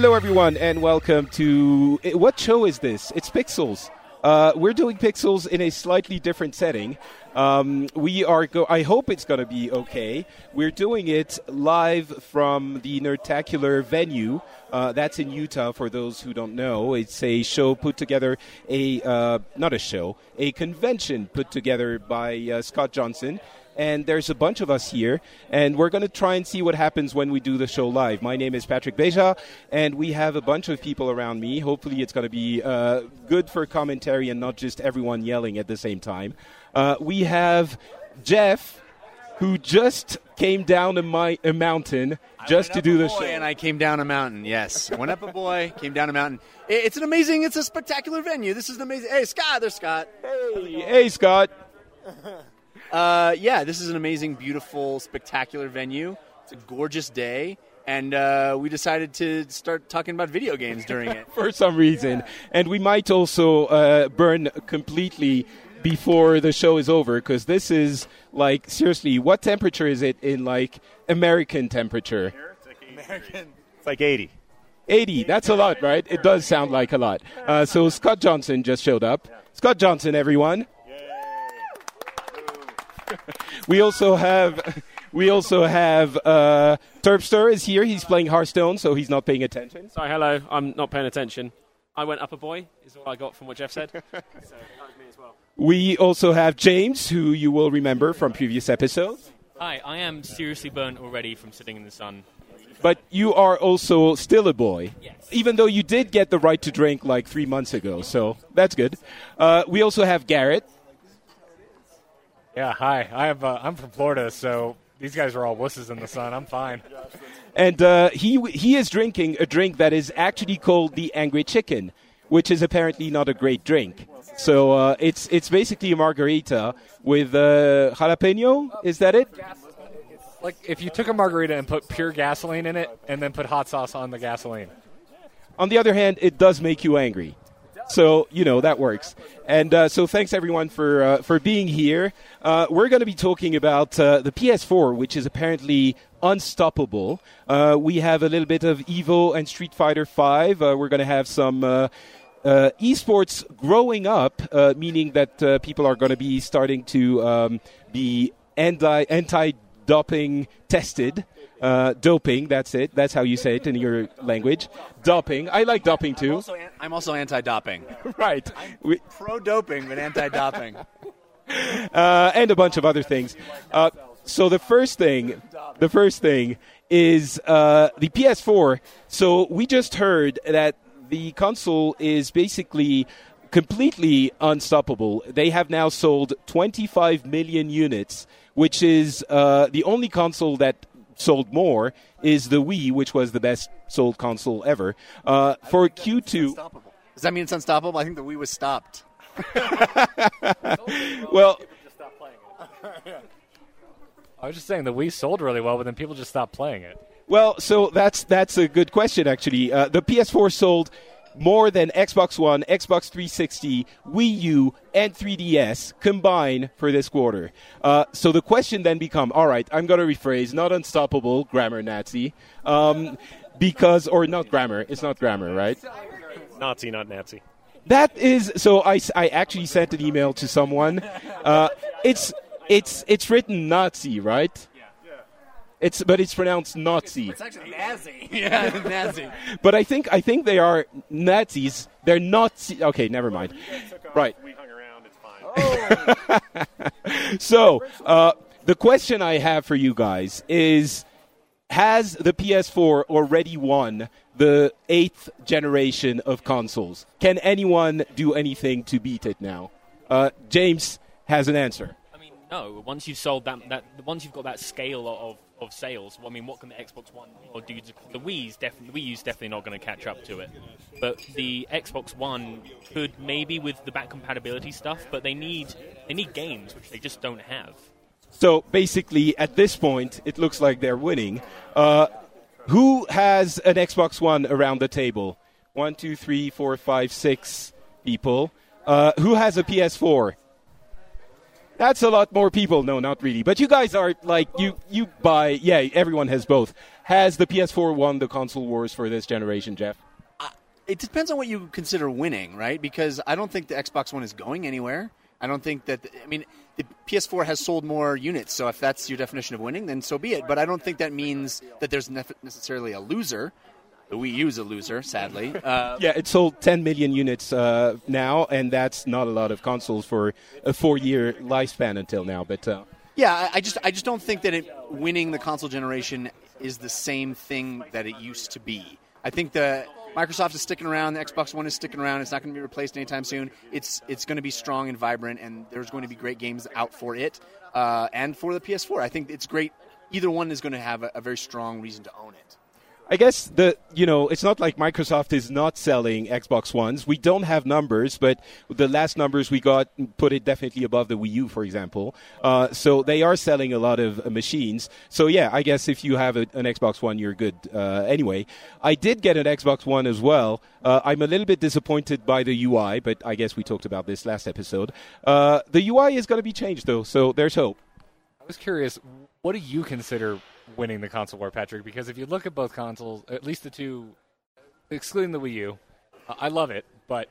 Hello, everyone, and welcome to eh, what show is this? It's Pixels. Uh, we're doing Pixels in a slightly different setting. Um, we are. Go- I hope it's going to be okay. We're doing it live from the Nerdtacular venue. Uh, that's in Utah. For those who don't know, it's a show put together. A uh, not a show, a convention put together by uh, Scott Johnson and there's a bunch of us here, and we're going to try and see what happens when we do the show live. My name is Patrick Beja, and we have a bunch of people around me. Hopefully, it's going to be uh, good for commentary and not just everyone yelling at the same time. Uh, we have Jeff, who just came down a, mi- a mountain just to do the show. And I came down a mountain. Yes, went up a boy, came down a mountain. It- It's an amazing. It's a spectacular venue. This is an amazing. Hey, Scott. There's Scott. Hey, hey, Scott. Uh, yeah, this is an amazing, beautiful, spectacular venue. It's a gorgeous day, and uh, we decided to start talking about video games during it. for some reason. And we might also uh, burn completely before the show is over because this is like seriously, what temperature is it in like American temperature? American. It's like 80. 80. That's a lot, right? It does sound like a lot. Uh, so Scott Johnson just showed up. Scott Johnson, everyone. We also have. We also have uh, Turpster is here. He's playing Hearthstone, so he's not paying attention. Sorry, hello. I'm not paying attention. I went up a boy, is all I got from what Jeff said. so that was me as well. We also have James, who you will remember from previous episodes. Hi, I am seriously burnt already from sitting in the sun. But you are also still a boy, Yes. even though you did get the right to drink like three months ago. So that's good. Uh, we also have Garrett. Yeah, hi. I have, uh, I'm from Florida, so these guys are all wusses in the sun. I'm fine. And uh, he he is drinking a drink that is actually called the Angry Chicken, which is apparently not a great drink. So uh, it's it's basically a margarita with uh, jalapeno. Is that it? Like, if you took a margarita and put pure gasoline in it and then put hot sauce on the gasoline. On the other hand, it does make you angry. So you know that works. And uh, so thanks everyone for uh, for being here. Uh, we're going to be talking about uh, the PS4, which is apparently unstoppable. Uh, we have a little bit of Evo and Street Fighter Five. Uh, we're going to have some. Uh, uh, esports growing up, uh, meaning that uh, people are going to be starting to um, be anti anti doping tested. Uh, doping, that's it. That's how you say it in your language. Doping. I like doping I'm too. also, an- I'm also anti-doping. Right. We, Pro-doping, but anti-doping. uh, and a bunch of other things. Uh, so the first thing, the first thing is uh, the PS4. So we just heard that the console is basically completely unstoppable. They have now sold 25 million units, which is uh, the only console that sold more is the Wii, which was the best sold console ever. Uh, for Q2, Does that mean it's unstoppable? I think the Wii was stopped. well, I was just saying the Wii sold really well, but then people just stopped playing it. Well, so that's that's a good question actually. Uh, the PS4 sold more than Xbox One, Xbox 360, Wii U, and 3DS combined for this quarter. Uh, so the question then become: All right, I'm going to rephrase, not unstoppable, grammar Nazi, um, because or not grammar. It's not grammar, right? Nazi, not Nazi. That is so. I, I actually sent an email to someone. Uh, it's it's it's written Nazi, right? It's but it's pronounced Nazi. It's actually Nazi. yeah, Nazi. But I think I think they are Nazis. They're Nazi. Okay, never mind. Right. We hung around. It's fine. So uh, the question I have for you guys is: Has the PS4 already won the eighth generation of consoles? Can anyone do anything to beat it now? Uh, James has an answer. I mean, no. Once you've sold that, that once you've got that scale of, of sales, I mean, what can the Xbox One or do? To, the Wii's definitely, the Wii U's definitely not going to catch up to it. But the Xbox One could maybe with the back compatibility stuff, but they need they need games which they just don't have. So basically, at this point, it looks like they're winning. Uh, who has an Xbox One around the table? One, two, three, four, five, six people. Uh, who has a PS4? That's a lot more people. No, not really. But you guys are like you. You buy. Yeah, everyone has both. Has the PS4 won the console wars for this generation, Jeff? Uh, it depends on what you consider winning, right? Because I don't think the Xbox One is going anywhere. I don't think that. I mean, the PS4 has sold more units, so if that's your definition of winning, then so be it. But I don't think that means that there's nef- necessarily a loser. The Wii U is a loser, sadly. Uh, Yeah, it sold 10 million units uh, now, and that's not a lot of consoles for a four-year lifespan until now. But uh, Yeah, I- I just I just don't think that it, winning the console generation is the same thing that it used to be. I think the Microsoft is sticking around, the Xbox One is sticking around. It's not going to be replaced anytime soon. It's it's going to be strong and vibrant, and there's going to be great games out for it uh, and for the PS4. I think it's great. Either one is going to have a, a very strong reason to own it. I guess the you know it's not like Microsoft is not selling Xbox Ones. We don't have numbers, but the last numbers we got put it definitely above the Wii U, for example. Uh, so they are selling a lot of uh, machines. So yeah, I guess if you have a, an Xbox One, you're good. Uh, anyway, I did get an Xbox One as well. Uh, I'm a little bit disappointed by the UI, but I guess we talked about this last episode. Uh, the UI is going to be changed though, so there's hope. I was curious, what do you consider winning the console war, Patrick? Because if you look at both consoles, at least the two, excluding the Wii U, uh, love it, but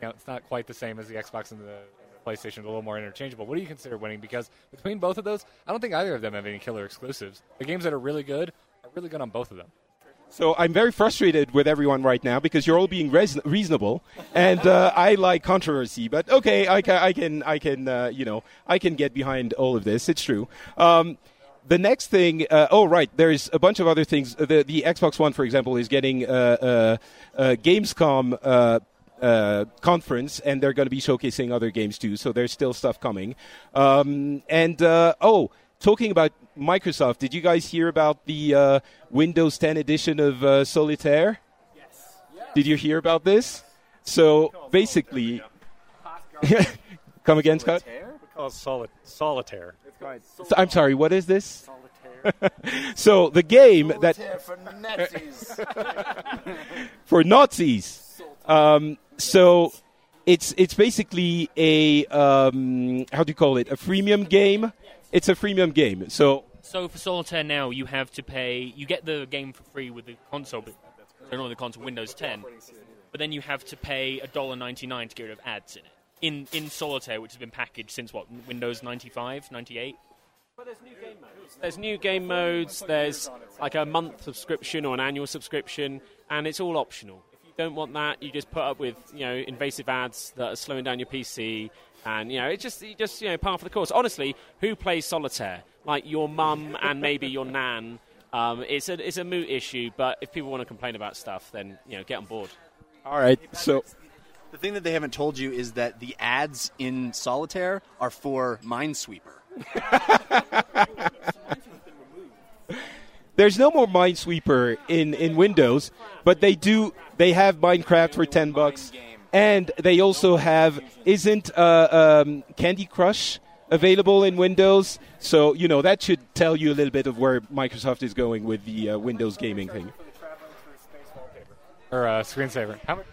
you know, it's not quite the same as the Xbox and the, PlayStation. A little more interchangeable. What do you consider winning? Because between both of those, I don't think either of them have any killer exclusives. The games that are really good are really good on both of them. So I'm very frustrated with everyone right now because you're all being reasonable, and uh, I like controversy. But okay, I can, I can, I can, uh, you know, I can get behind all of this. It's true. Um, the next thing, uh, oh right, there's a bunch of other things. The, the Xbox One, for example, is getting uh, uh, uh, Gamescom. Uh, uh, conference, and they're going to be showcasing other games too. So there's still stuff coming. Um, and uh, oh, talking about Microsoft, did you guys hear about the uh, Windows 10 edition of uh, Solitaire? Yes. Did you hear about this? So basically, come again, Scott. call it soli- solitaire. So- I'm sorry. What is this? so the game that for Nazis. for Nazis. Um, so it's it's basically a um, how do you call it? A freemium game. It's a freemium game. So So for Solitaire now, you have to pay. You get the game for free with the console, but not only the console Windows 10. But then you have to pay $1.99 to get rid of ads in it. In in Solitaire, which has been packaged since what Windows 95, 98. There's new game modes. There's like a month subscription or an annual subscription, and it's all optional. If you don't want that, you just put up with you know invasive ads that are slowing down your PC, and you know it's just you just you know par for the course. Honestly, who plays solitaire? Like your mum and maybe your nan. Um, it's a it's a moot issue, but if people want to complain about stuff, then you know get on board. all right. So the thing that they haven't told you is that the ads in Solitaire are for Minesweeper. there's no more Minesweeper in, in Windows, but they do. They have Minecraft for ten bucks, and they also have isn't uh, um, Candy Crush available in Windows. So you know that should tell you a little bit of where Microsoft is going with the uh, Windows gaming thing. Or uh, screensaver. How much?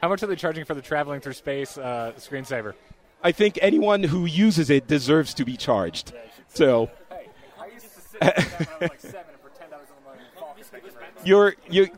How much are they charging for the traveling through space uh, screensaver? I think anyone who uses it deserves to be charged. So you're you,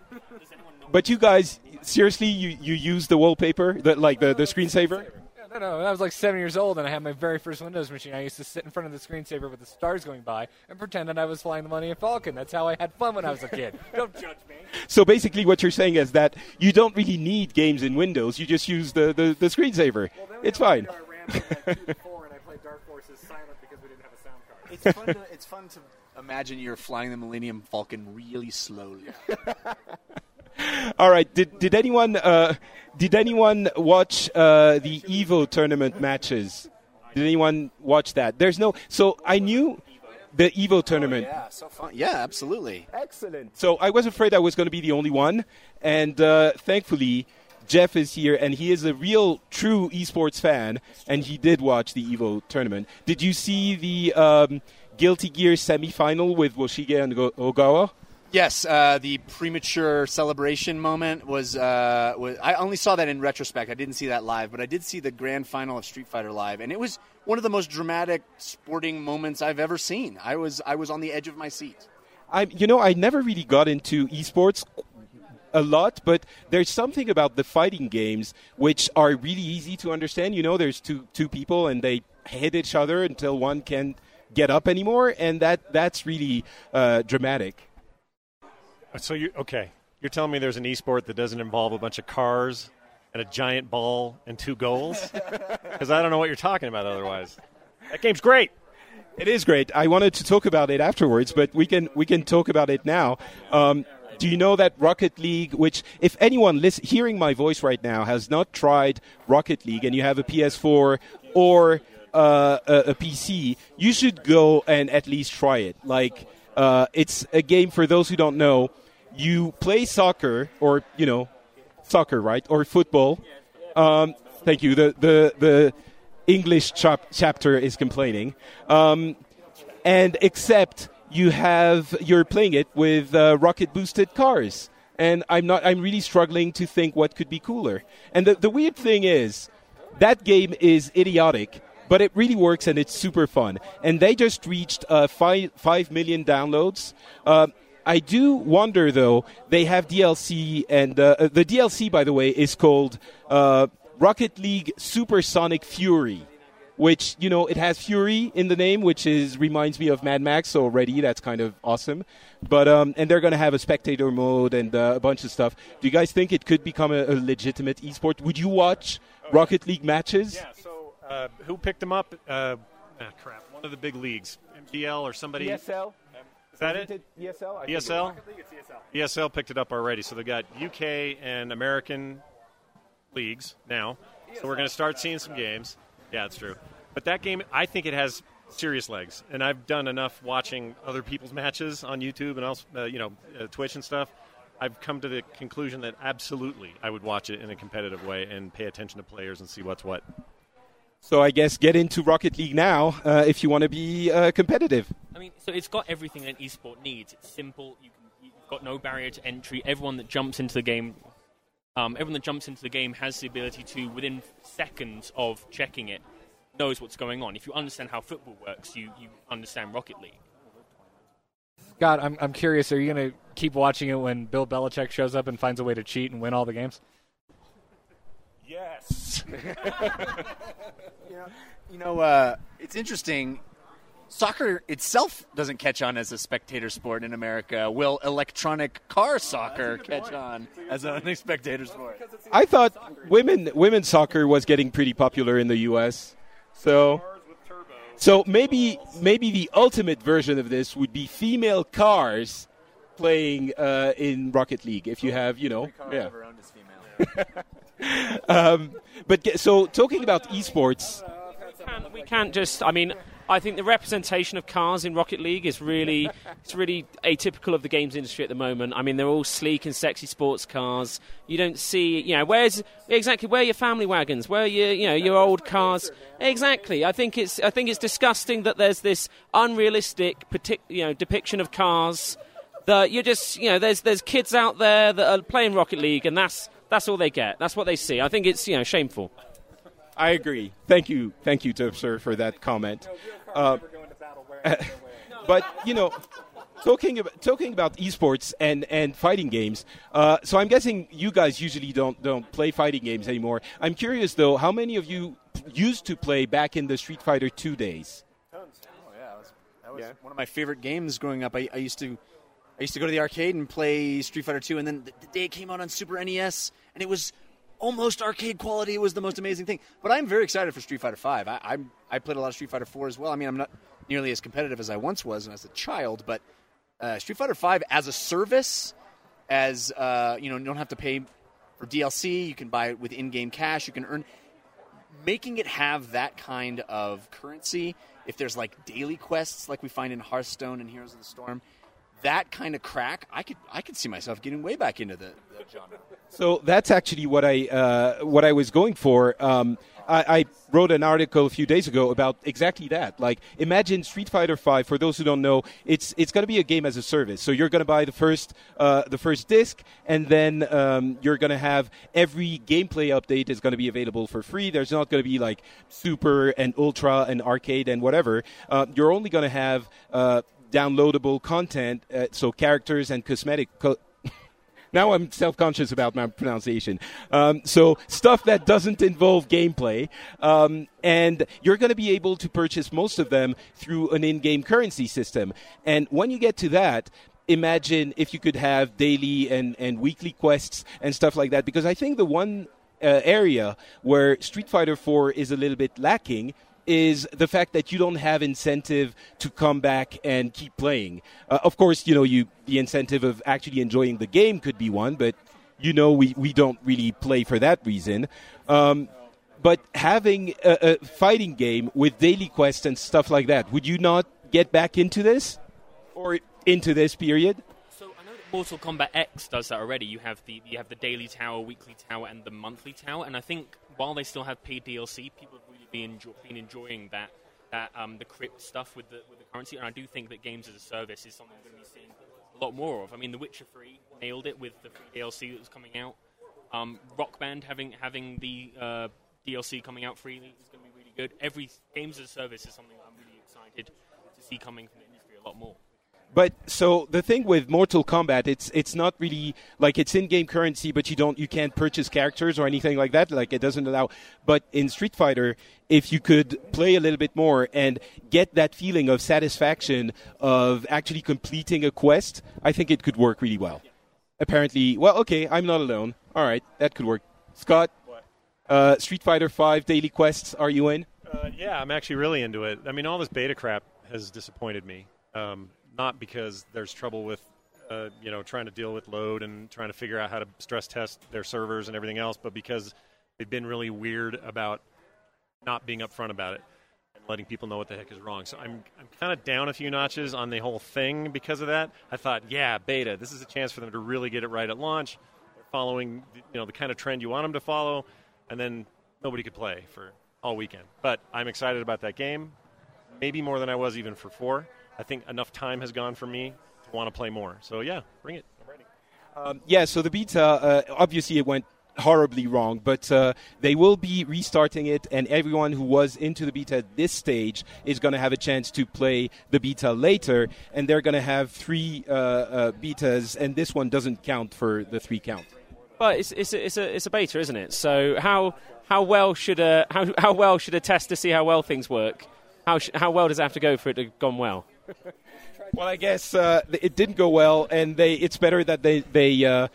but you guys seriously you, you use the wallpaper, the, like the the screensaver. No, no, when I was like seven years old and I had my very first Windows machine, I used to sit in front of the screensaver with the stars going by and pretend that I was flying the Millennium Falcon. That's how I had fun when I was a kid. Don't judge me. So basically, what you're saying is that you don't really need games in Windows. You just use the, the, the screensaver. it's fine. I played Dark Forces Silent because we didn't have a sound card. It's fun, to, it's fun to imagine you're flying the Millennium Falcon really slowly. All right. Did did anyone uh, did anyone watch uh, the Evo tournament matches? Did anyone watch that? There's no. So I knew the Evo tournament. yeah, so fun. Yeah, absolutely. Excellent. So I was afraid I was going to be the only one, and uh, thankfully. Jeff is here, and he is a real, true esports fan, and he did watch the Evo tournament. Did you see the um, Guilty Gear semifinal with Woshige and Ogawa? Yes, uh, the premature celebration moment was, uh, was. I only saw that in retrospect. I didn't see that live, but I did see the grand final of Street Fighter live, and it was one of the most dramatic sporting moments I've ever seen. I was I was on the edge of my seat. I, you know, I never really got into esports a lot, but there's something about the fighting games which are really easy to understand. You know, there's two two people and they hit each other until one can't get up anymore, and that that's really uh, dramatic. So you okay? You're telling me there's an esport that doesn't involve a bunch of cars and a giant ball and two goals? Because I don't know what you're talking about otherwise. That game's great. It is great. I wanted to talk about it afterwards, but we can we can talk about it now. Um, do you know that Rocket League, which if anyone listen, hearing my voice right now has not tried Rocket League, and you have a PS4 or uh, a, a, PC, you should go and at least try it. Like uh, it's a game for those who don't know. You play soccer, or you know, soccer, right, or football. Um, thank you. The the the English chap- chapter is complaining. Um, and except you have you're playing it with uh, rocket boosted cars and i'm not i'm really struggling to think what could be cooler and the, the weird thing is that game is idiotic but it really works and it's super fun and they just reached uh, five, 5 million downloads uh, I do wonder, though, they have DLC, and uh, the DLC, by the way, is called uh, Rocket League Supersonic Fury which you know it has Fury in the name, which is reminds me of Mad Max already. That's kind of awesome. But um, and they're going to have a spectator mode and uh, a bunch of stuff. Do you guys think it could become a, a legitimate esport? Would you watch Rocket League matches? Yeah. So uh, who picked them up? Uh, ah, crap. One of the big leagues, MDL or somebody. ESL. Is that it? it ESL. I ESL. ESL picked it up already. So they've got UK and American leagues now. So we're going to start seeing some games. Yeah, it's true. But that game, I think it has serious legs, and I've done enough watching other people's matches on YouTube and also, uh, you know, uh, Twitch and stuff. I've come to the conclusion that absolutely I would watch it in a competitive way and pay attention to players and see what's what. So I guess get into Rocket League now uh, if you want to be uh, competitive. I mean, so it's got everything an esport needs. It's simple. You can, you've got no barrier to entry. Everyone that jumps into the game, um, everyone that jumps into the game has the ability to, within seconds of checking it, knows what's going on. If you understand how football works, you, you understand Rocket League. Scott, I'm, I'm curious. Are you going to keep watching it when Bill Belichick shows up and finds a way to cheat and win all the games? Yes. you know, you know uh, it's interesting. Soccer itself doesn't catch on as a spectator sport in America. Will electronic car soccer catch on as a spectator sport? I thought women women's soccer was getting pretty popular in the U.S. So, so maybe maybe the ultimate version of this would be female cars playing uh, in Rocket League. If you have, you know, yeah. um, but so talking about esports, we can't, we can't just. I mean, I think the representation of cars in Rocket League is really it's really atypical of the games industry at the moment. I mean, they're all sleek and sexy sports cars. You don't see, you know, where's exactly where are your family wagons? Where are your, you know, your old cars? Exactly. I think it's I think it's disgusting that there's this unrealistic, you know, depiction of cars. That you're just, you know, there's there's kids out there that are playing Rocket League, and that's that's all they get. That's what they see. I think it's, you know, shameful. I agree. Thank you, thank you, sir, for that comment. Uh, but you know, talking about talking about esports and, and fighting games. Uh, so I'm guessing you guys usually don't don't play fighting games anymore. I'm curious though, how many of you used to play back in the Street Fighter Two days? Tons. Oh yeah, that was, that was one of my favorite games growing up. I, I used to. I used to go to the arcade and play Street Fighter 2, and then the, the day it came out on Super NES, and it was almost arcade quality. It was the most amazing thing. But I'm very excited for Street Fighter 5. I, I, I played a lot of Street Fighter 4 as well. I mean, I'm not nearly as competitive as I once was as a child, but uh, Street Fighter 5 as a service, as uh, you know, you don't have to pay for DLC. You can buy it with in-game cash. You can earn. Making it have that kind of currency, if there's like daily quests like we find in Hearthstone and Heroes of the Storm, that kind of crack, I could I could see myself getting way back into the, the genre. So that's actually what I uh, what I was going for. Um, I, I, wrote an article a few days ago about exactly that. Like, imagine Street Fighter Five. For those who don't know, it's it's going to be a game as a service. So you're going to buy the first uh, the first disc, and then um, you're going to have every gameplay update is going to be available for free. There's not going to be like super and ultra and arcade and whatever. Uh, you're only going to have uh, downloadable content, uh, so characters and cosmetic. Co- now I'm self-conscious about my pronunciation. Um, so stuff that doesn't involve gameplay, um, and you're going to be able to purchase most of them through an in-game currency system. And when you get to that, imagine if you could have daily and, and weekly quests and stuff like that. Because I think the one uh, area where Street Fighter 4 is a little bit lacking is the fact that you don't have incentive to come back and keep playing. Uh, of course, you know, you the incentive of actually enjoying the game could be one, but you know, we, we don't really play for that reason. Um, but having a, a, fighting game with daily quests and stuff like that, would you not get back into this or into this period? So I know that Mortal Kombat X does that already. You have the you have the daily tower, weekly tower, and the monthly tower, and I think while they still have paid DLC, people have really been, been enjoying that that um, the crypt stuff with the with the currency. And I do think that games as a service is something we're going to be seeing a lot more of. I mean, The Witcher Three nailed it with the DLC that was coming out. Um, Rock Band having having the uh, DLC coming out freely is going to be really good. Every games as a service is something I'm really excited to see coming from the industry a lot more. But so the thing with Mortal Kombat, it's it's not really like it's in-game currency, but you don't you can't purchase characters or anything like that. Like it doesn't allow. But in Street Fighter, if you could play a little bit more and get that feeling of satisfaction of actually completing a quest, I think it could work really well. Apparently, well, okay, I'm not alone. All right, that could work. Scott, uh, Street Fighter Five daily quests, are you in? Uh, yeah, I'm actually really into it. I mean, all this beta crap has disappointed me. Um, not because there's trouble with uh, you know trying to deal with load and trying to figure out how to stress test their servers and everything else, but because they've been really weird about not being upfront about it and letting people know what the heck is wrong. So I'm I'm kind of down a few notches on the whole thing because of that. I thought, yeah, beta, this is a chance for them to really get it right at launch. They're following you know the kind of trend you want them to follow, and then nobody could play for all weekend. But I'm excited about that game, maybe more than I was even for four. I think enough time has gone for me to want to play more. So yeah, bring it. I'm ready. Um, yeah, so the beta, uh, obviously it went horribly wrong, but uh, they will be restarting it, and everyone who was into the beta at this stage is going to have a chance to play the beta later, and they're going to have three uh, uh, betas, and this one doesn't count for the three count. But it's, it's, a, it's, a, it's a beta, isn't it? So how, how, well should a, how, how well should a test to see how well things work? How, sh- how well does it have to go for it to have gone well? well, I guess uh, it didn't go well, and they it's better that they they uh,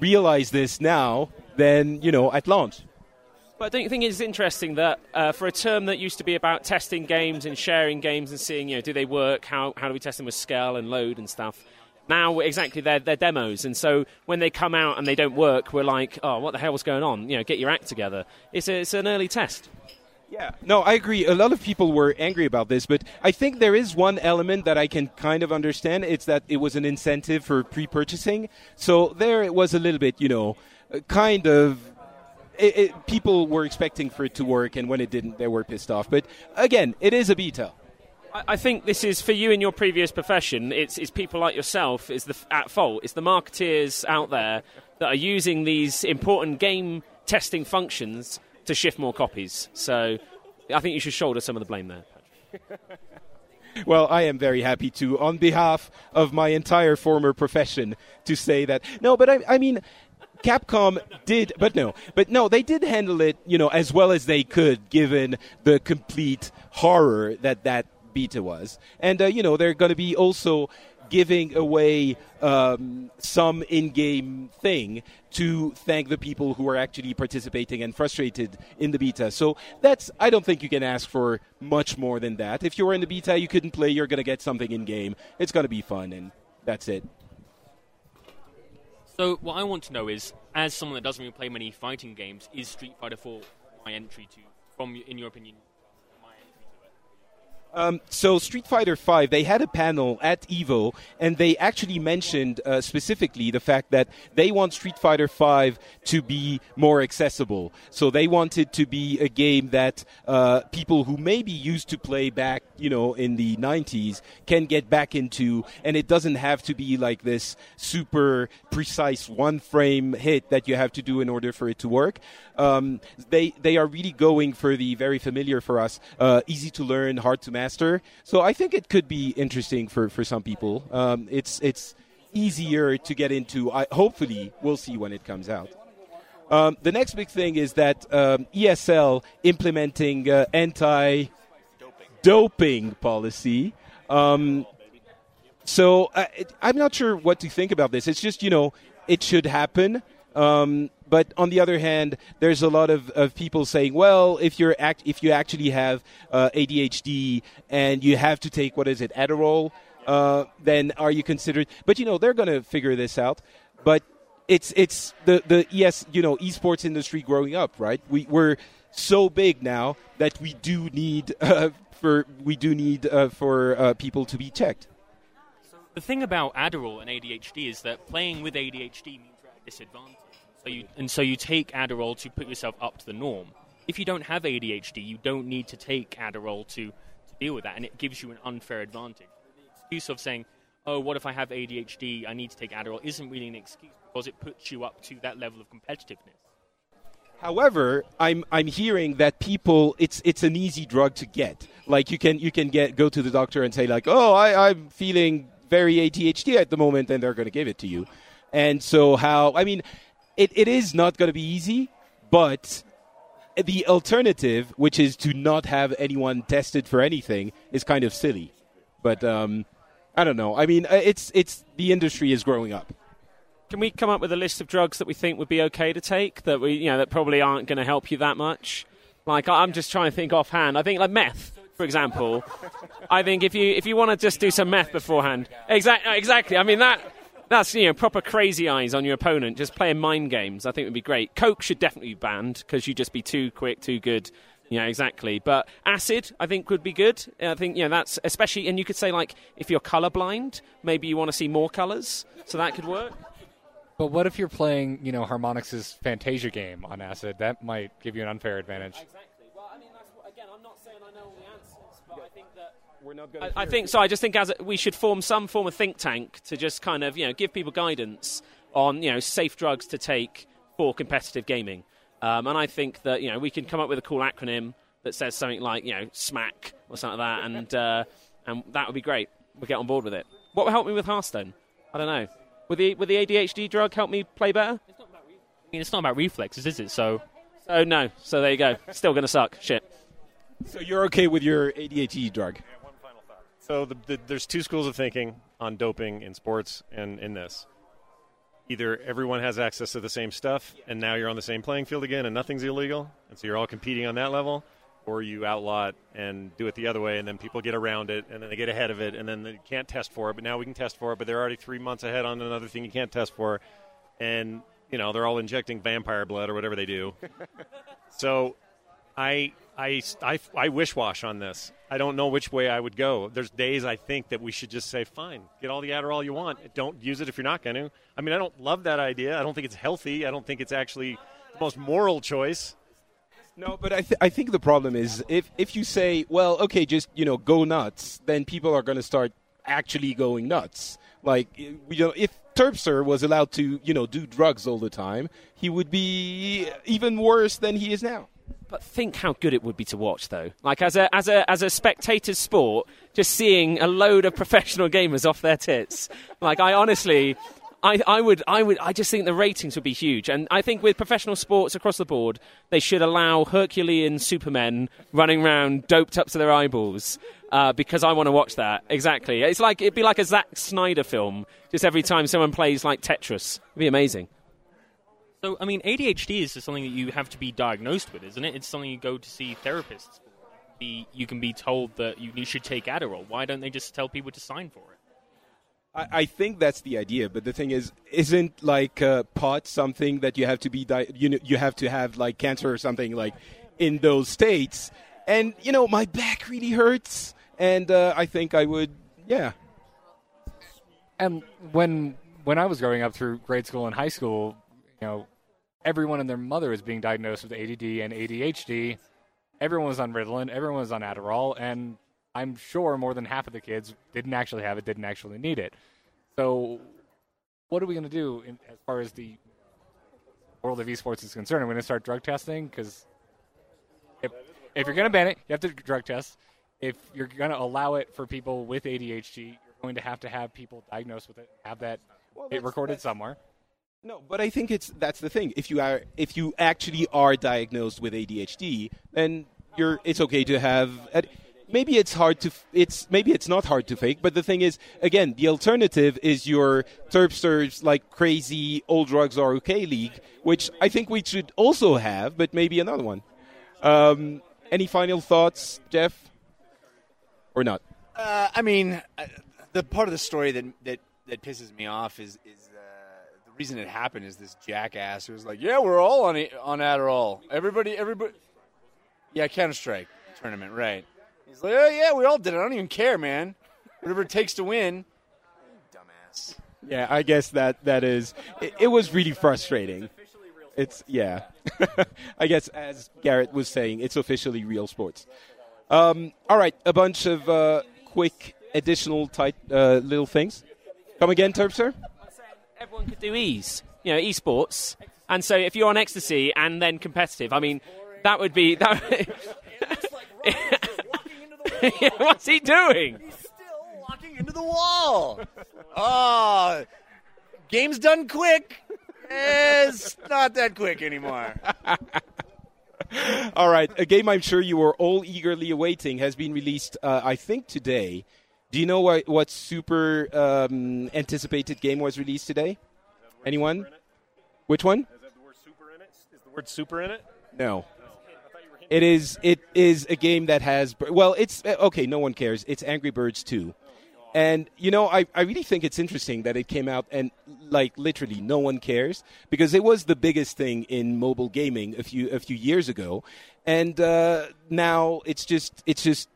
realize this now than you know at launch. But don't you think it's interesting that uh, for a term that used to be about testing games and sharing games and seeing, you know, do they work? How, how do we test them with scale and load and stuff? Now, exactly, they're, they're demos. And so when they come out and they don't work, we're like, oh, what the hell was going on? You know, get your act together. It's, a, it's an early test. Yeah, no, I agree. A lot of people were angry about this, but I think there is one element that I can kind of understand. It's that it was an incentive for pre purchasing. So there it was a little bit, you know, uh, kind of it, it, people were expecting for it to work, and when it didn't, they were pissed off. But again, it is a beta. I think this is for you in your previous profession. It's, it's people like yourself is the at fault. It's the marketeers out there that are using these important game testing functions to shift more copies. So I think you should shoulder some of the blame there. Well, I am very happy to, on behalf of my entire former profession, to say that. No, but I, I mean, Capcom did, but no, but no, they did handle it, you know, as well as they could, given the complete horror that that beta was. And uh, you know, they're going to be also giving away um, some in-game thing to thank the people who are actually participating and frustrated in the beta. So that's I don't think you can ask for much more than that. If you're in the beta, you couldn't play, you're going to get something in game. It's going to be fun, and that's it. So what I want to know is, as someone that doesn't really play many fighting games, is Street Fighter 4 my entry to, from in your opinion, um, so Street Fighter V, they had a panel at Evo, and they actually mentioned uh, specifically the fact that they want Street Fighter V to be more accessible. So they wanted it to be a game that uh, people who maybe used to play back, you know, in the 90s can get back into, and it doesn't have to be like this super precise one frame hit that you have to do in order for it to work. Um, they they are really going for the very familiar for us, uh, easy to learn, hard to master. So I think it could be interesting for, for some people. Um, it's it's easier to get into. I, hopefully, we'll see when it comes out. Um, the next big thing is that um, ESL implementing uh, anti doping policy. Um, so uh, I'm not sure what to think about this. It's just you know it should happen. Um, but on the other hand, there's a lot of, of people saying, well, if you're act- if you actually have uh, ADHD and you have to take what is it, Adderall, uh, then are you considered? But you know, they're going to figure this out. But it's it's the the yes, you know, esports industry growing up, right? We we're so big now that we do need uh, for we do need uh, for uh, people to be checked. The thing about Adderall and ADHD is that playing with ADHD means you're at a disadvantage. You, and so you take Adderall to put yourself up to the norm. If you don't have ADHD, you don't need to take Adderall to, to deal with that, and it gives you an unfair advantage. The excuse of saying, oh, what if I have ADHD, I need to take Adderall, isn't really an excuse because it puts you up to that level of competitiveness. However, I'm I'm hearing that people it's it's an easy drug to get. Like you can you can get go to the doctor and say like, oh, I, I'm feeling very ADHD at the moment, and they're going to give it to you. And so how I mean, it, it is not going to be easy, but the alternative, which is to not have anyone tested for anything, is kind of silly. But um, I don't know. I mean, uh, it's it's the industry is growing up. Can we come up with a list of drugs that we think would be okay to take that we you know that probably aren't going to help you that much? Like I'm just trying to think offhand. I think like meth, for example. I think if you if you want to just do some meth beforehand, exactly, exactly. I mean that that's you know proper crazy eyes on your opponent, just playing mind games. I think would be great. Coke should definitely be banned because you'd just be too quick, too good. Yeah, exactly. But acid, I think, would be good. I think, you know, that's especially, and you could say, like, if you're colorblind, maybe you want to see more colors, so that could work. But what if you're playing, you know, Harmonix's Fantasia game on acid? That might give you an unfair advantage. Exactly. Well, I mean, that's, again, I'm not saying I know all the answers, but I think that we're not going. I, I think so. I just think as a, we should form some form of think tank to just kind of, you know, give people guidance on, you know, safe drugs to take for competitive gaming. Um, and I think that you know we can come up with a cool acronym that says something like you know SMAC or something like that, and uh, and that would be great. We'll get on board with it. What would help me with Hearthstone? I don't know. Would the would the ADHD drug help me play better? I mean, it's not about reflexes, is it? So, oh no. So there you go. Still gonna suck. Shit. So you're okay with your ADHD drug? So the, the, there's two schools of thinking on doping in sports and in this. Either everyone has access to the same stuff, and now you're on the same playing field again, and nothing's illegal, and so you're all competing on that level, or you outlaw it and do it the other way, and then people get around it, and then they get ahead of it, and then they can't test for it, but now we can test for it, but they're already three months ahead on another thing you can't test for, and you know they're all injecting vampire blood or whatever they do. so, I I, I, I wish wash on this. I don't know which way I would go. There's days I think that we should just say, fine, get all the Adderall you want. Don't use it if you're not going to. I mean, I don't love that idea. I don't think it's healthy. I don't think it's actually the most moral choice. No, but I, th- I think the problem is if, if you say, well, okay, just, you know, go nuts, then people are going to start actually going nuts. Like, eh, you know, if Turpster was allowed to, you know, do drugs all the time, he would be even worse than he is now. But think how good it would be to watch, though. Like as a as a as a spectator sport, just seeing a load of professional gamers off their tits. Like I honestly, I, I would I would I just think the ratings would be huge, and I think with professional sports across the board, they should allow Herculean supermen running around doped up to their eyeballs. Uh, because I want to watch that. Exactly. It's like it'd be like a Zack Snyder film. Just every time someone plays like Tetris, it'd be amazing. So, I mean, ADHD is just something that you have to be diagnosed with, isn't it? It's something you go to see therapists for. Be, you can be told that you, you should take Adderall. Why don't they just tell people to sign for it? I, I think that's the idea, but the thing is, isn't like uh, pot something that you have to be di- you know, you have to have like cancer or something like in those states? And you know, my back really hurts, and uh, I think I would, yeah. And when when I was growing up through grade school and high school, you know, everyone and their mother was being diagnosed with ADD and ADHD. Everyone was on Ritalin, everyone was on Adderall, and I'm sure more than half of the kids didn't actually have it, didn't actually need it. So, what are we going to do in, as far as the world of esports is concerned? Are we going to start drug testing? Because if, if you're going to ban it, you have to drug test. If you're going to allow it for people with ADHD, you're going to have to have people diagnosed with it, have that Well, it recorded somewhere. No, but I think it's that's the thing. If you are if you actually are diagnosed with ADHD, then you're it's okay to have. Maybe it's hard to it's maybe it's not hard to fake, but the thing is, again, the alternative is your Turpsters like crazy all drugs are okay league, which I think we should also have, but maybe another one. Um, any final thoughts, Jeff, or not? Uh, I mean, uh, the part of the story that that, that pisses me off is is reason it happened is this jackass who was like, "Yeah, we're all on on Adderall. Everybody, everybody." Yeah, Counter Strike tournament, right? He's like, "Oh yeah, we all did it. I don't even care, man. Whatever it takes to win." Dumbass. Yeah, I guess that that is. It, it was really frustrating. It's yeah. I guess as Garrett was saying, it's officially real sports. Um, all right, a bunch of uh, quick additional tight uh, little things. Come again, Turpster? Everyone could do ease, you know, esports. And so if you're on ecstasy and then competitive, I mean, that would be that. Yeah, What's he doing? He's still walking into the wall. Oh, Games Done Quick. It's not that quick anymore. All right, a game I'm sure you were all eagerly awaiting has been released, uh, I think, today. Do you know what, what super um, anticipated game was released today? Anyone? Which one? Is the word super in it? Is the word super in it? No. It is. It is a game that has. Well, it's okay. No one cares. It's Angry Birds 2, and you know, I, I really think it's interesting that it came out and like literally no one cares because it was the biggest thing in mobile gaming a few a few years ago, and uh, now it's just it's just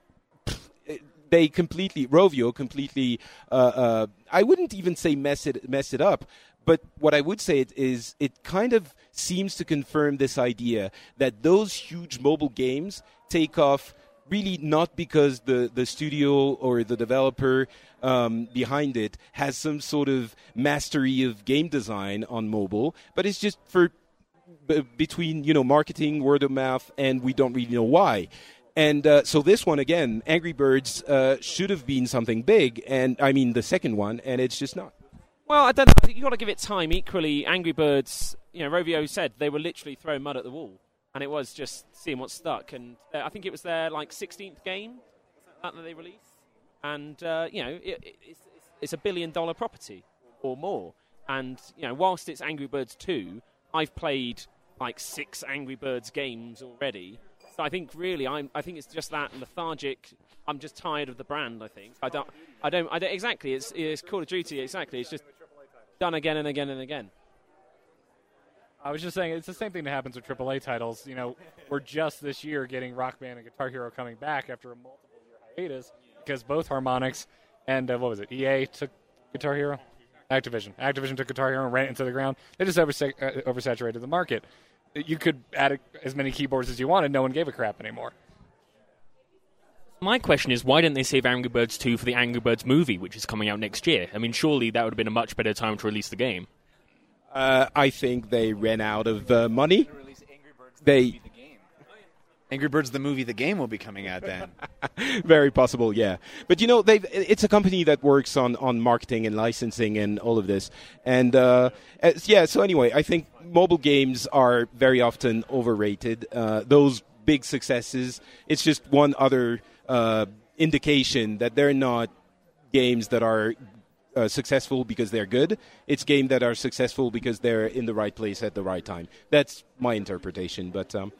they completely Rovio completely. Uh, uh, I wouldn't even say mess it mess it up, but what I would say is it kind of seems to confirm this idea that those huge mobile games take off really not because the, the studio or the developer um, behind it has some sort of mastery of game design on mobile, but it's just for b- between you know marketing, word of mouth, and we don't really know why. And uh, so this one again, Angry Birds uh, should have been something big, and I mean the second one, and it's just not. Well, I don't know. You've got to give it time. Equally, Angry Birds, you know, Rovio said they were literally throwing mud at the wall. And it was just seeing what stuck. And uh, I think it was their, like, 16th game that they released. And, uh, you know, it, it's, it's a billion dollar property or more. And, you know, whilst it's Angry Birds 2, I've played, like, six Angry Birds games already. I think really, I'm, I think it's just that lethargic. I'm just tired of the brand. I think I don't, I don't, I don't exactly. It's, it's Call of Duty. Exactly. It's just done again and again and again. I was just saying it's the same thing that happens with AAA titles. You know, we're just this year getting Rock Band and Guitar Hero coming back after a multiple year hiatus because both Harmonix and uh, what was it? EA took Guitar Hero. Activision. Activision took Guitar Hero and ran it into the ground. They just uh, oversaturated the market. You could add a, as many keyboards as you wanted. No one gave a crap anymore. My question is, why didn't they save Angry Birds 2 for the Angry Birds movie, which is coming out next year? I mean, surely that would have been a much better time to release the game. Uh, I think they ran out of uh, money. They Angry Birds the movie, the game will be coming out then. Very possible, yeah. But you know, they've it's a company that works on on marketing and licensing and all of this. And uh, yeah, so anyway, I think mobile games are very often overrated. Uh, those big successes, it's just one other uh, indication that they're not games that are uh, successful because they're good. It's game that are successful because they're in the right place at the right time. That's my interpretation. But um,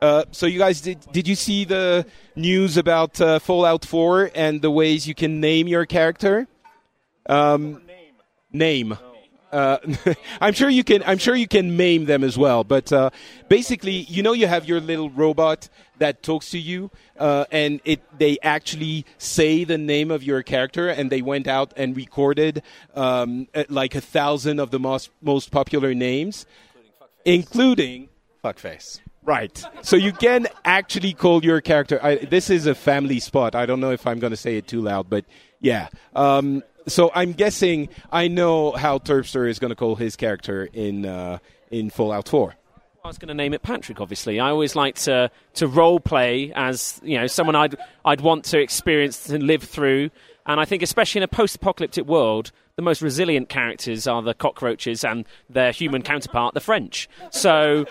uh, so you guys did did you see the news about uh, Fallout 4 and the ways you can name your character? Um, name. Uh, I'm sure you can. I'm sure you can maim them as well. But uh, basically, you know, you have your little robot that talks to you, uh, and it they actually say the name of your character, and they went out and recorded um, like a thousand of the most most popular names, including fuckface. Right. So you can actually call your character. I, this is a family spot. I don't know if I'm going to say it too loud, but yeah. Um, so I'm guessing I know how Turpster is going to call his character in uh, in Fallout 4. I was going to name it Patrick. Obviously, I always like to to role play as you know someone I'd I'd want to experience and live through. And I think, especially in a post-apocalyptic world, the most resilient characters are the cockroaches and their human counterpart, the French. So.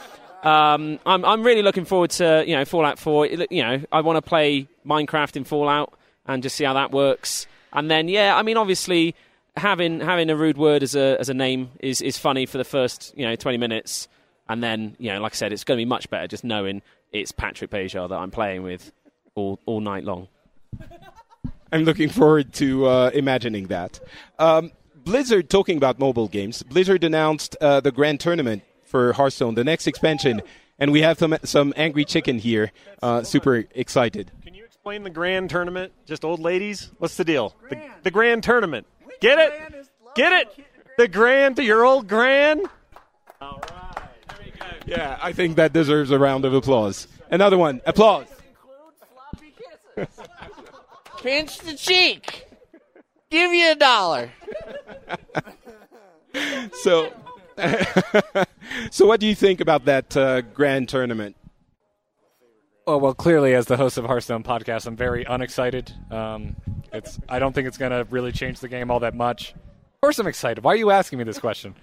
Um, I'm, I'm really looking forward to you know Fallout 4. You know, I want to play Minecraft in Fallout and just see how that works. And then, yeah, I mean, obviously, having having a rude word as a as a name is is funny for the first you know 20 minutes, and then you know, like I said, it's going to be much better just knowing it's Patrick Beja that I'm playing with all all night long. I'm looking forward to uh, imagining that. Um, Blizzard, talking about mobile games, Blizzard announced uh, the Grand Tournament for Hearthstone, the next expansion, and we have some some angry chicken here. Uh, super excited. Can you explain the grand tournament? Just old ladies? What's the deal? The, the grand tournament. Get it? Get it? The grand, your old grand. All right. Yeah, I think that deserves a round of applause. Another one. Applause. Pinch the cheek. Give you a dollar. So, so what do you think about that uh, grand tournament? Oh well, clearly, as the host of Hearthstone podcast, I'm very unexcited. Um, it's I don't think it's going to really change the game all that much. Of course, I'm excited. Why are you asking me this question,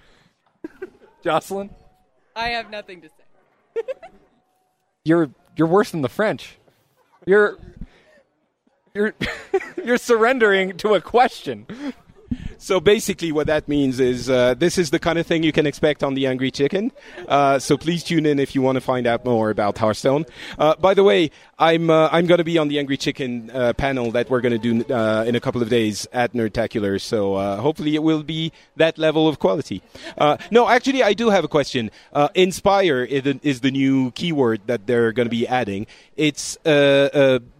Jocelyn? I have nothing to say. You're you're worse than the French. You're you're you're surrendering to a question. So basically, what that means is uh, this is the kind of thing you can expect on the Angry Chicken. Uh, so please tune in if you want to find out more about Hearthstone. Uh, by the way, I'm uh, I'm going to be on the Angry Chicken uh, panel that we're going to do uh, in a couple of days at Nerdtacular. So hopefully, it will be that level of quality. no, actually, I do have a question. inspire is the new keyword that they're going to be adding. It's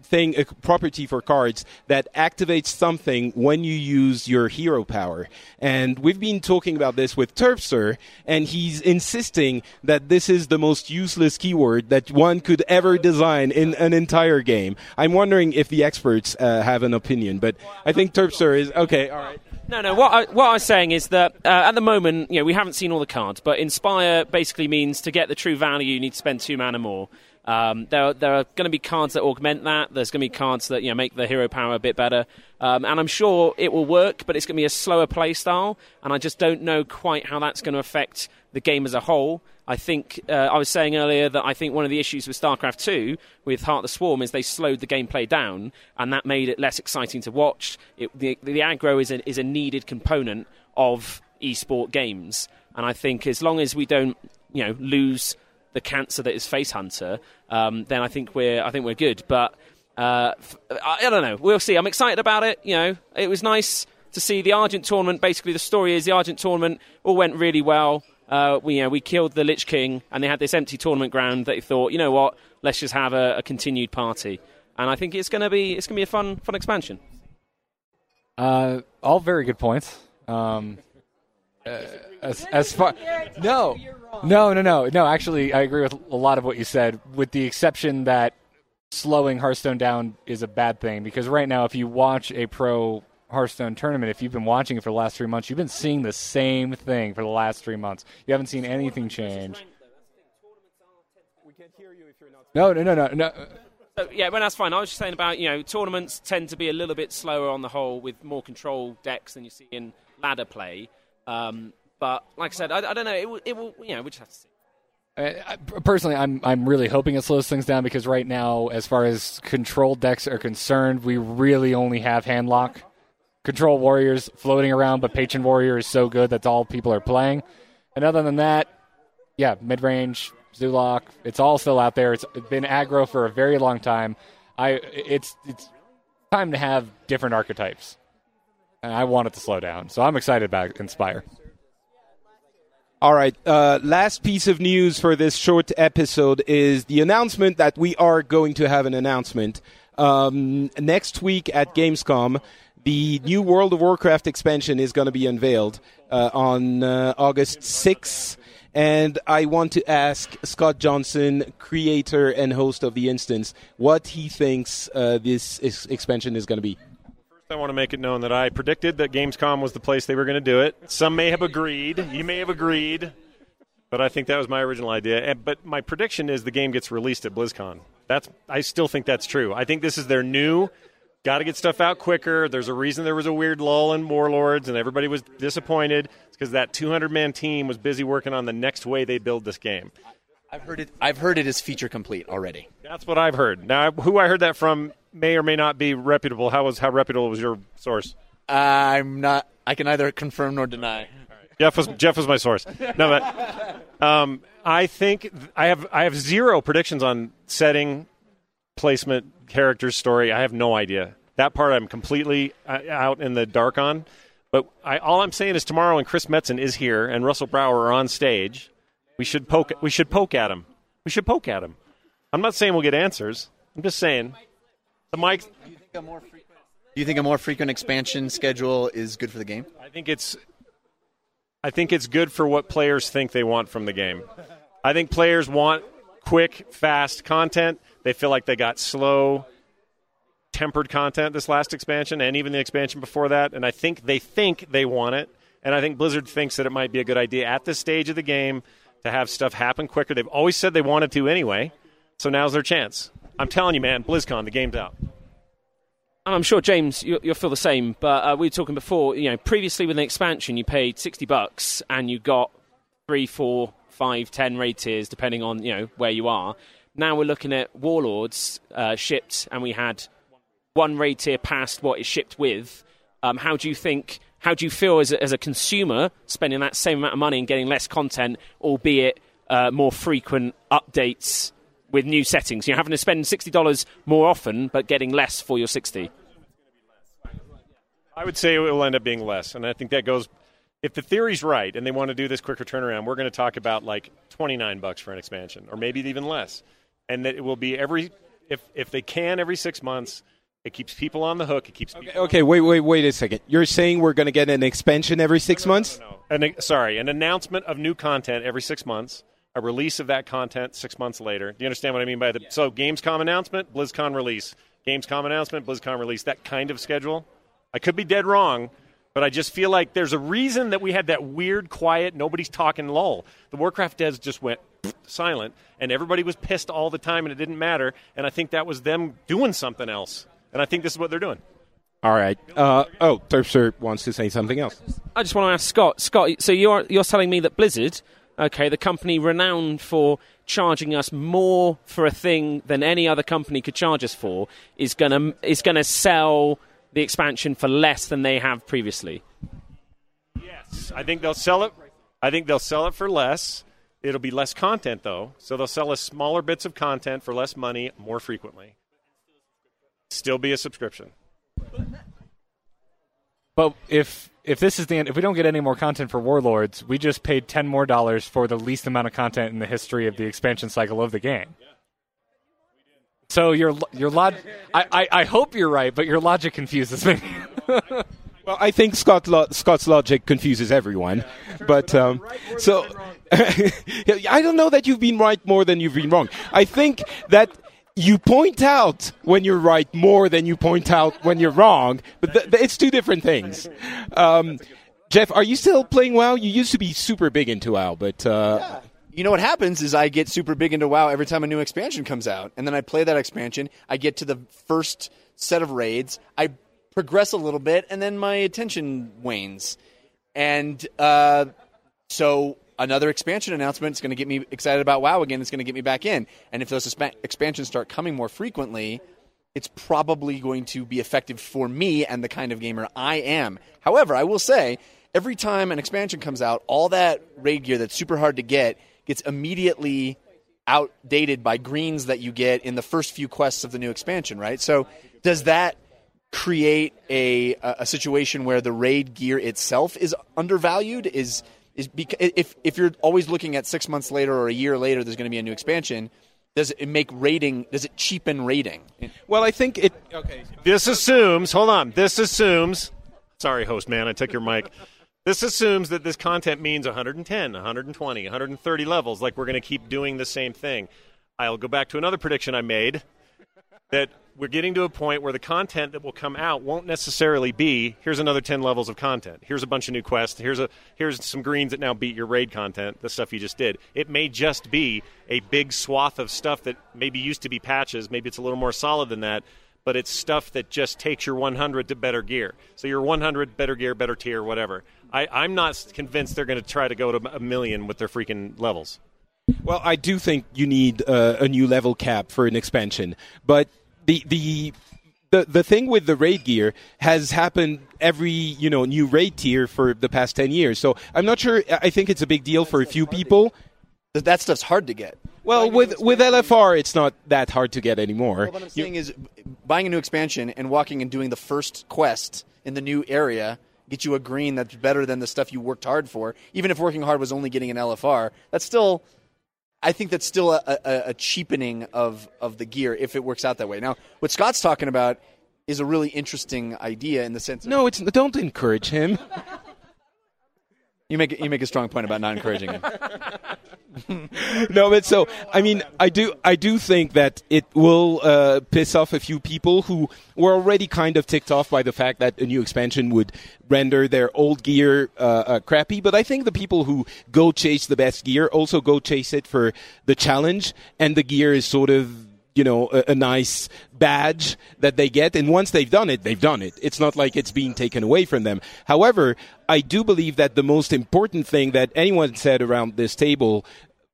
thing, a property for cards that activates something when you use your hero power. And we've been talking about this with Turpster, and he's insisting that this is the most useless keyword that one could ever design in an entire game. I'm wondering if the experts uh, have an opinion, but I think Turpster is okay. All right. No, no. What I, what I was saying is that uh, at the moment, you know, we haven't seen all the cards, but Inspire basically means to get the true value, you need to spend two mana more. Um, there, there are going to be cards that augment that. There's going to be cards that you know make the hero power a bit better, um, and I'm sure it will work. But it's going to be a slower play style, and I just don't know quite how that's going to affect the game as a whole. I think uh, I was saying earlier that I think one of the issues with StarCraft 2 with Heart of the Swarm is they slowed the gameplay down, and that made it less exciting to watch. It, the, the aggro is a, is a needed component of esport games, and I think as long as we don't, you know, lose the cancer that is Face Hunter, um, then I think we're I think we're good. But uh, f- I, I don't know. We'll see. I'm excited about it. You know, it was nice to see the Argent tournament. Basically, the story is the Argent tournament all went really well. Uh, we, you know, we killed the Lich King, and they had this empty tournament ground. That they thought, you know what, let's just have a, a continued party. And I think it's going to be it's going to be a fun fun expansion. Uh, all very good points. Um, uh, as, as far no, no, no, no, no. Actually, I agree with a lot of what you said, with the exception that slowing Hearthstone down is a bad thing because right now, if you watch a pro Hearthstone tournament, if you've been watching it for the last three months, you've been seeing the same thing for the last three months. You haven't seen anything change. We can't hear you if you're not. No, no, no, no, no. So, yeah, well, that's fine. I was just saying about you know tournaments tend to be a little bit slower on the whole with more control decks than you see in ladder play. Um, but like I said, I, I don't know. It will, it will, you know, we just have to see. Uh, personally, I'm I'm really hoping it slows things down because right now, as far as control decks are concerned, we really only have handlock. Control warriors floating around, but patron warrior is so good that's all people are playing. And other than that, yeah, mid range Zoolock, it's all still out there. It's been aggro for a very long time. I it's it's time to have different archetypes, and I want it to slow down. So I'm excited about Inspire. All right. Uh, last piece of news for this short episode is the announcement that we are going to have an announcement um, next week at Gamescom. The new World of Warcraft expansion is going to be unveiled uh, on uh, August 6th. And I want to ask Scott Johnson, creator and host of The Instance, what he thinks uh, this is- expansion is going to be. I want to make it known that I predicted that Gamescom was the place they were going to do it. Some may have agreed. You may have agreed. But I think that was my original idea. And- But my prediction is the game gets released at BlizzCon. That's I still think that's true. I think this is their new got to get stuff out quicker. There's a reason there was a weird lull in Warlords and everybody was disappointed. It's because that 200 man team was busy working on the next way they build this game. I've heard it. I've heard it is feature complete already. That's what I've heard. Now, who I heard that from may or may not be reputable. How was how reputable was your source? I'm not. I can neither confirm nor deny. Jeff was Jeff was my source. No, but um, I think I have I have zero predictions on setting, placement, characters, story. I have no idea. That part I'm completely uh, out in the dark on. But I, all I'm saying is tomorrow, when Chris Metzen is here and Russell Brower are on stage, we should poke we should poke at him. We should poke at him. I'm not saying we'll get answers. I'm just saying the mic. Do you think a more frequent expansion schedule is good for the game? I think it's I think it's good for what players think they want from the game. I think players want quick, fast content. They feel like they got slow, tempered content this last expansion and even the expansion before that. And I think they think they want it. And I think Blizzard thinks that it might be a good idea at this stage of the game to have stuff happen quicker. They've always said they wanted to anyway. So now's their chance. I'm telling you, man, BlizzCon, the game's out. And I'm sure James, you, you'll feel the same. But uh, we were talking before. You know, previously with an expansion, you paid sixty bucks and you got three, four, five, ten raid tiers, depending on you know where you are. Now we're looking at Warlords uh, shipped, and we had one raid tier past what is shipped with. Um, how do you think? How do you feel as a, as a consumer spending that same amount of money and getting less content, albeit uh, more frequent updates with new settings? You're having to spend sixty dollars more often, but getting less for your sixty. I would say it will end up being less, and I think that goes. If the theory's right, and they want to do this quicker turnaround, we're going to talk about like twenty nine bucks for an expansion, or maybe even less, and that it will be every if if they can every six months. It keeps people on the hook. It keeps people. Okay, wait, wait, wait a second. You're saying we're going to get an expansion every six months? No, An, sorry, an announcement of new content every six months. A release of that content six months later. Do you understand what I mean by the so Gamescom announcement, BlizzCon release, Gamescom announcement, BlizzCon release? That kind of schedule. I could be dead wrong, but I just feel like there's a reason that we had that weird, quiet, nobody's talking lull. The Warcraft devs just went silent, and everybody was pissed all the time, and it didn't matter. And I think that was them doing something else. And I think this is what they're doing. All right. Uh, oh, Turpster wants to say something else. I just want to ask Scott. Scott, so you're you're telling me that Blizzard, okay, the company renowned for charging us more for a thing than any other company could charge us for, is gonna is gonna sell the expansion for less than they have previously. Yes, I think they'll sell it. I think they'll sell it for less. It'll be less content though, so they'll sell us smaller bits of content for less money more frequently. Still be a subscription. But if if this is the end, if we don't get any more content for Warlords, we just paid ten more dollars for the least amount of content in the history of the expansion cycle of the game. So your your log, I, I, I hope you're right, but your logic confuses me. Well, I think Scott lo- Scott's logic confuses everyone, but um, so I don't know that you've been right more than you've been wrong. I think that you point out when you're right more than you point out when you're wrong, but th- th- it's two different things. Um, Jeff, are you still playing WoW? You used to be super big into WoW, but uh, you know what happens is I get super big into WoW every time a new expansion comes out, and then I play that expansion. I get to the first set of raids, I progress a little bit, and then my attention wanes. And uh, so another expansion announcement is going to get me excited about WoW again. It's going to get me back in. And if those expa- expansions start coming more frequently, it's probably going to be effective for me and the kind of gamer I am. However, I will say every time an expansion comes out, all that raid gear that's super hard to get gets immediately outdated by greens that you get in the first few quests of the new expansion, right? So does that create a a situation where the raid gear itself is undervalued? Is is because if if you're always looking at six months later or a year later, there's going to be a new expansion. Does it make raiding? Does it cheapen raiding? Well, I think it. Okay. This assumes. Hold on. This assumes. Sorry, host man, I took your mic. This assumes that this content means 110, 120, 130 levels, like we're going to keep doing the same thing. I'll go back to another prediction I made that we're getting to a point where the content that will come out won't necessarily be here's another 10 levels of content. Here's a bunch of new quests. Here's a here's some greens that now beat your raid content the stuff you just did. It may just be a big swath of stuff that maybe used to be patches. Maybe it's a little more solid than that but it's stuff that just takes your 100 to better gear. So your 100 better gear better tier whatever. I, i'm not convinced they're going to try to go to a million with their freaking levels. Well, I do think you need uh, a new level cap for an expansion, but the the the the thing with the raid gear has happened every you know new raid tier for the past ten years. So I'm not sure. I think it's a big deal for a few people. That that stuff's hard to get. Well, with with LFR, it's not that hard to get anymore. Well, what I'm saying is, buying a new expansion and walking and doing the first quest in the new area get you a green that's better than the stuff you worked hard for. Even if working hard was only getting an LFR, that's still. I think that's still a, a, a cheapening of, of the gear if it works out that way. Now, what Scott's talking about is a really interesting idea in the sense. Of, No, it's don't encourage him. You make you make a strong point about not encouraging him. no, but so I mean, I do I do think that it will uh, piss off a few people who were already kind of ticked off by the fact that a new expansion would render their old gear uh, uh, crappy. But I think the people who go chase the best gear also go chase it for the challenge, and the gear is sort of you know a, a nice badge that they get. And once they've done it they've done it. It's not like it's being taken away from them. However i do believe that the most important thing that anyone said around this table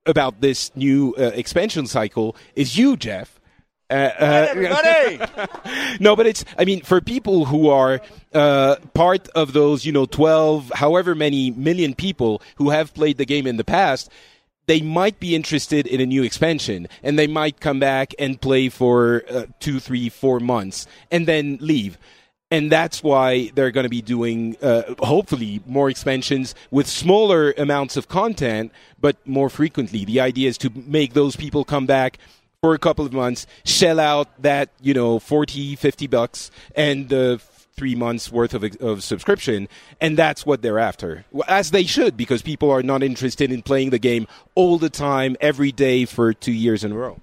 about this new uh, expansion cycle is you jeff. Uh, uh, no, but it's, I mean, for people who are uh, part of those, you know, 12, however many million people who have played the game in the past, they might be interested in a new expansion and they might come back and play for uh, two, three, four months and then leave. And that's why they're going to be doing, uh, hopefully, more expansions with smaller amounts of content, but more frequently. The idea is to make those people come back for a couple of months, shell out that, you know, 40, 50 bucks and uh, three months worth of, of subscription. And that's what they're after. As they should, because people are not interested in playing the game all the time, every day for two years in a row.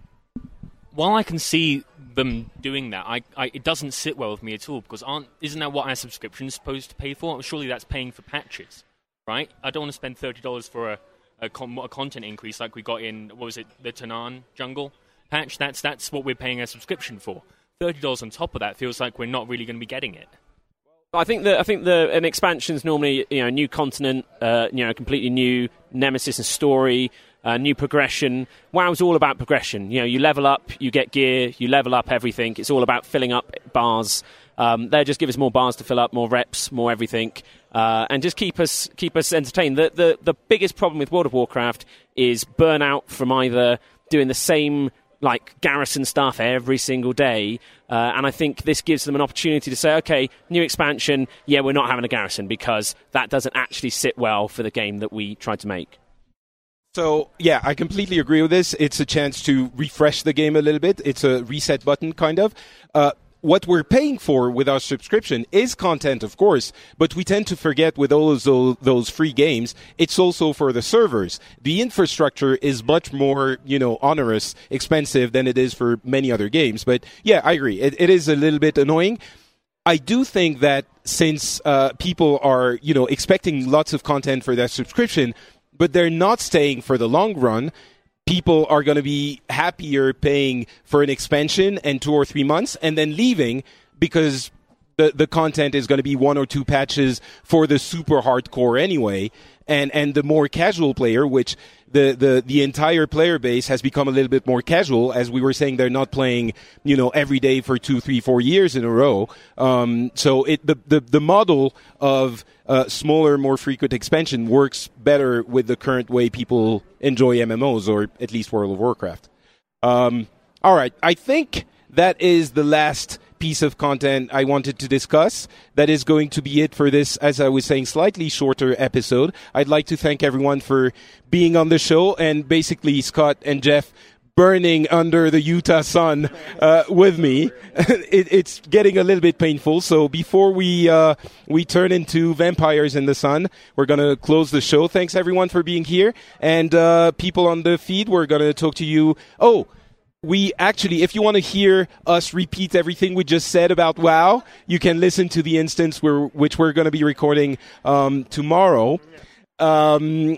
While I can see them doing that, I, I, it doesn't sit well with me at all because aren't isn't that what our subscription is supposed to pay for? Surely that's paying for patches, right? I don't want to spend thirty dollars for a, a, con- a content increase like we got in what was it the Tanaan Jungle patch. That's that's what we're paying a subscription for. Thirty dollars on top of that feels like we're not really going to be getting it. I think that I think the an expansion's normally you know a new continent, uh, you know, completely new nemesis and story, uh, new progression. WoW's all about progression. You know, you level up, you get gear, you level up everything. It's all about filling up bars. Um, they just give us more bars to fill up, more reps, more everything, uh, and just keep us keep us entertained. The, the the biggest problem with World of Warcraft is burnout from either doing the same like garrison stuff every single day. Uh, and I think this gives them an opportunity to say, okay, new expansion, yeah, we're not having a garrison because that doesn't actually sit well for the game that we tried to make. So yeah, I completely agree with this. It's a chance to refresh the game a little bit. It's a reset button, kind of. Uh, what we're paying for with our subscription is content, of course, but we tend to forget with all those, those free games, it's also for the servers. The infrastructure is much more, you know, onerous, expensive than it is for many other games. But yeah, I agree. it, it is a little bit annoying. I do think that since uh, people are, you know, expecting lots of content for their subscription, but they're not staying for the long run. People are going to be happier paying for an expansion and two or three months and then leaving because the, the content is going to be one or two patches for the super hardcore anyway. And, and the more casual player, which the, the, the entire player base has become a little bit more casual. As we were saying, they're not playing, you know, every day for two, three, four years in a row. Um, so it, the, the, the model of, uh, smaller, more frequent expansion works better with the current way people enjoy MMOs, or at least World of Warcraft. Um, all right. I think that is the last piece of content I wanted to discuss. That is going to be it for this, as I was saying, slightly shorter episode. I'd like to thank everyone for being on the show and basically Scott and Jeff burning under the Utah sun uh, with me. it, it's getting a little bit painful. So before we uh, we turn into vampires in the sun, we're gonna close the show. Thanks everyone for being here, and uh, people on the feed. We're gonna talk to you. Oh we actually, if you want to hear us repeat everything we just said about WoW, you can listen to the instance which we're going to be recording um, tomorrow. Um,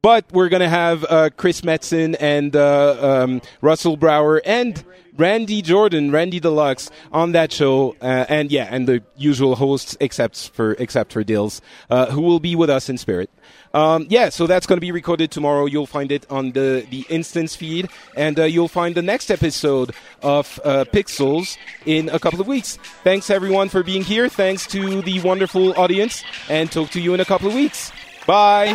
but we're going to have uh, Chris Metzen and uh, um, Russell Brower and Randy Jordan, Randy Deluxe, on that show, uh, and yeah, and the usual hosts, except for except for Dills, uh, who will be with us in spirit. Um, yeah, so that's going to be recorded tomorrow. You'll find it on the, the instance feed, and uh, you'll find the next episode of uh, Pixels in a couple of weeks. Thanks, everyone, for being here. Thanks to the wonderful audience, and talk to you in a couple of weeks. Bye.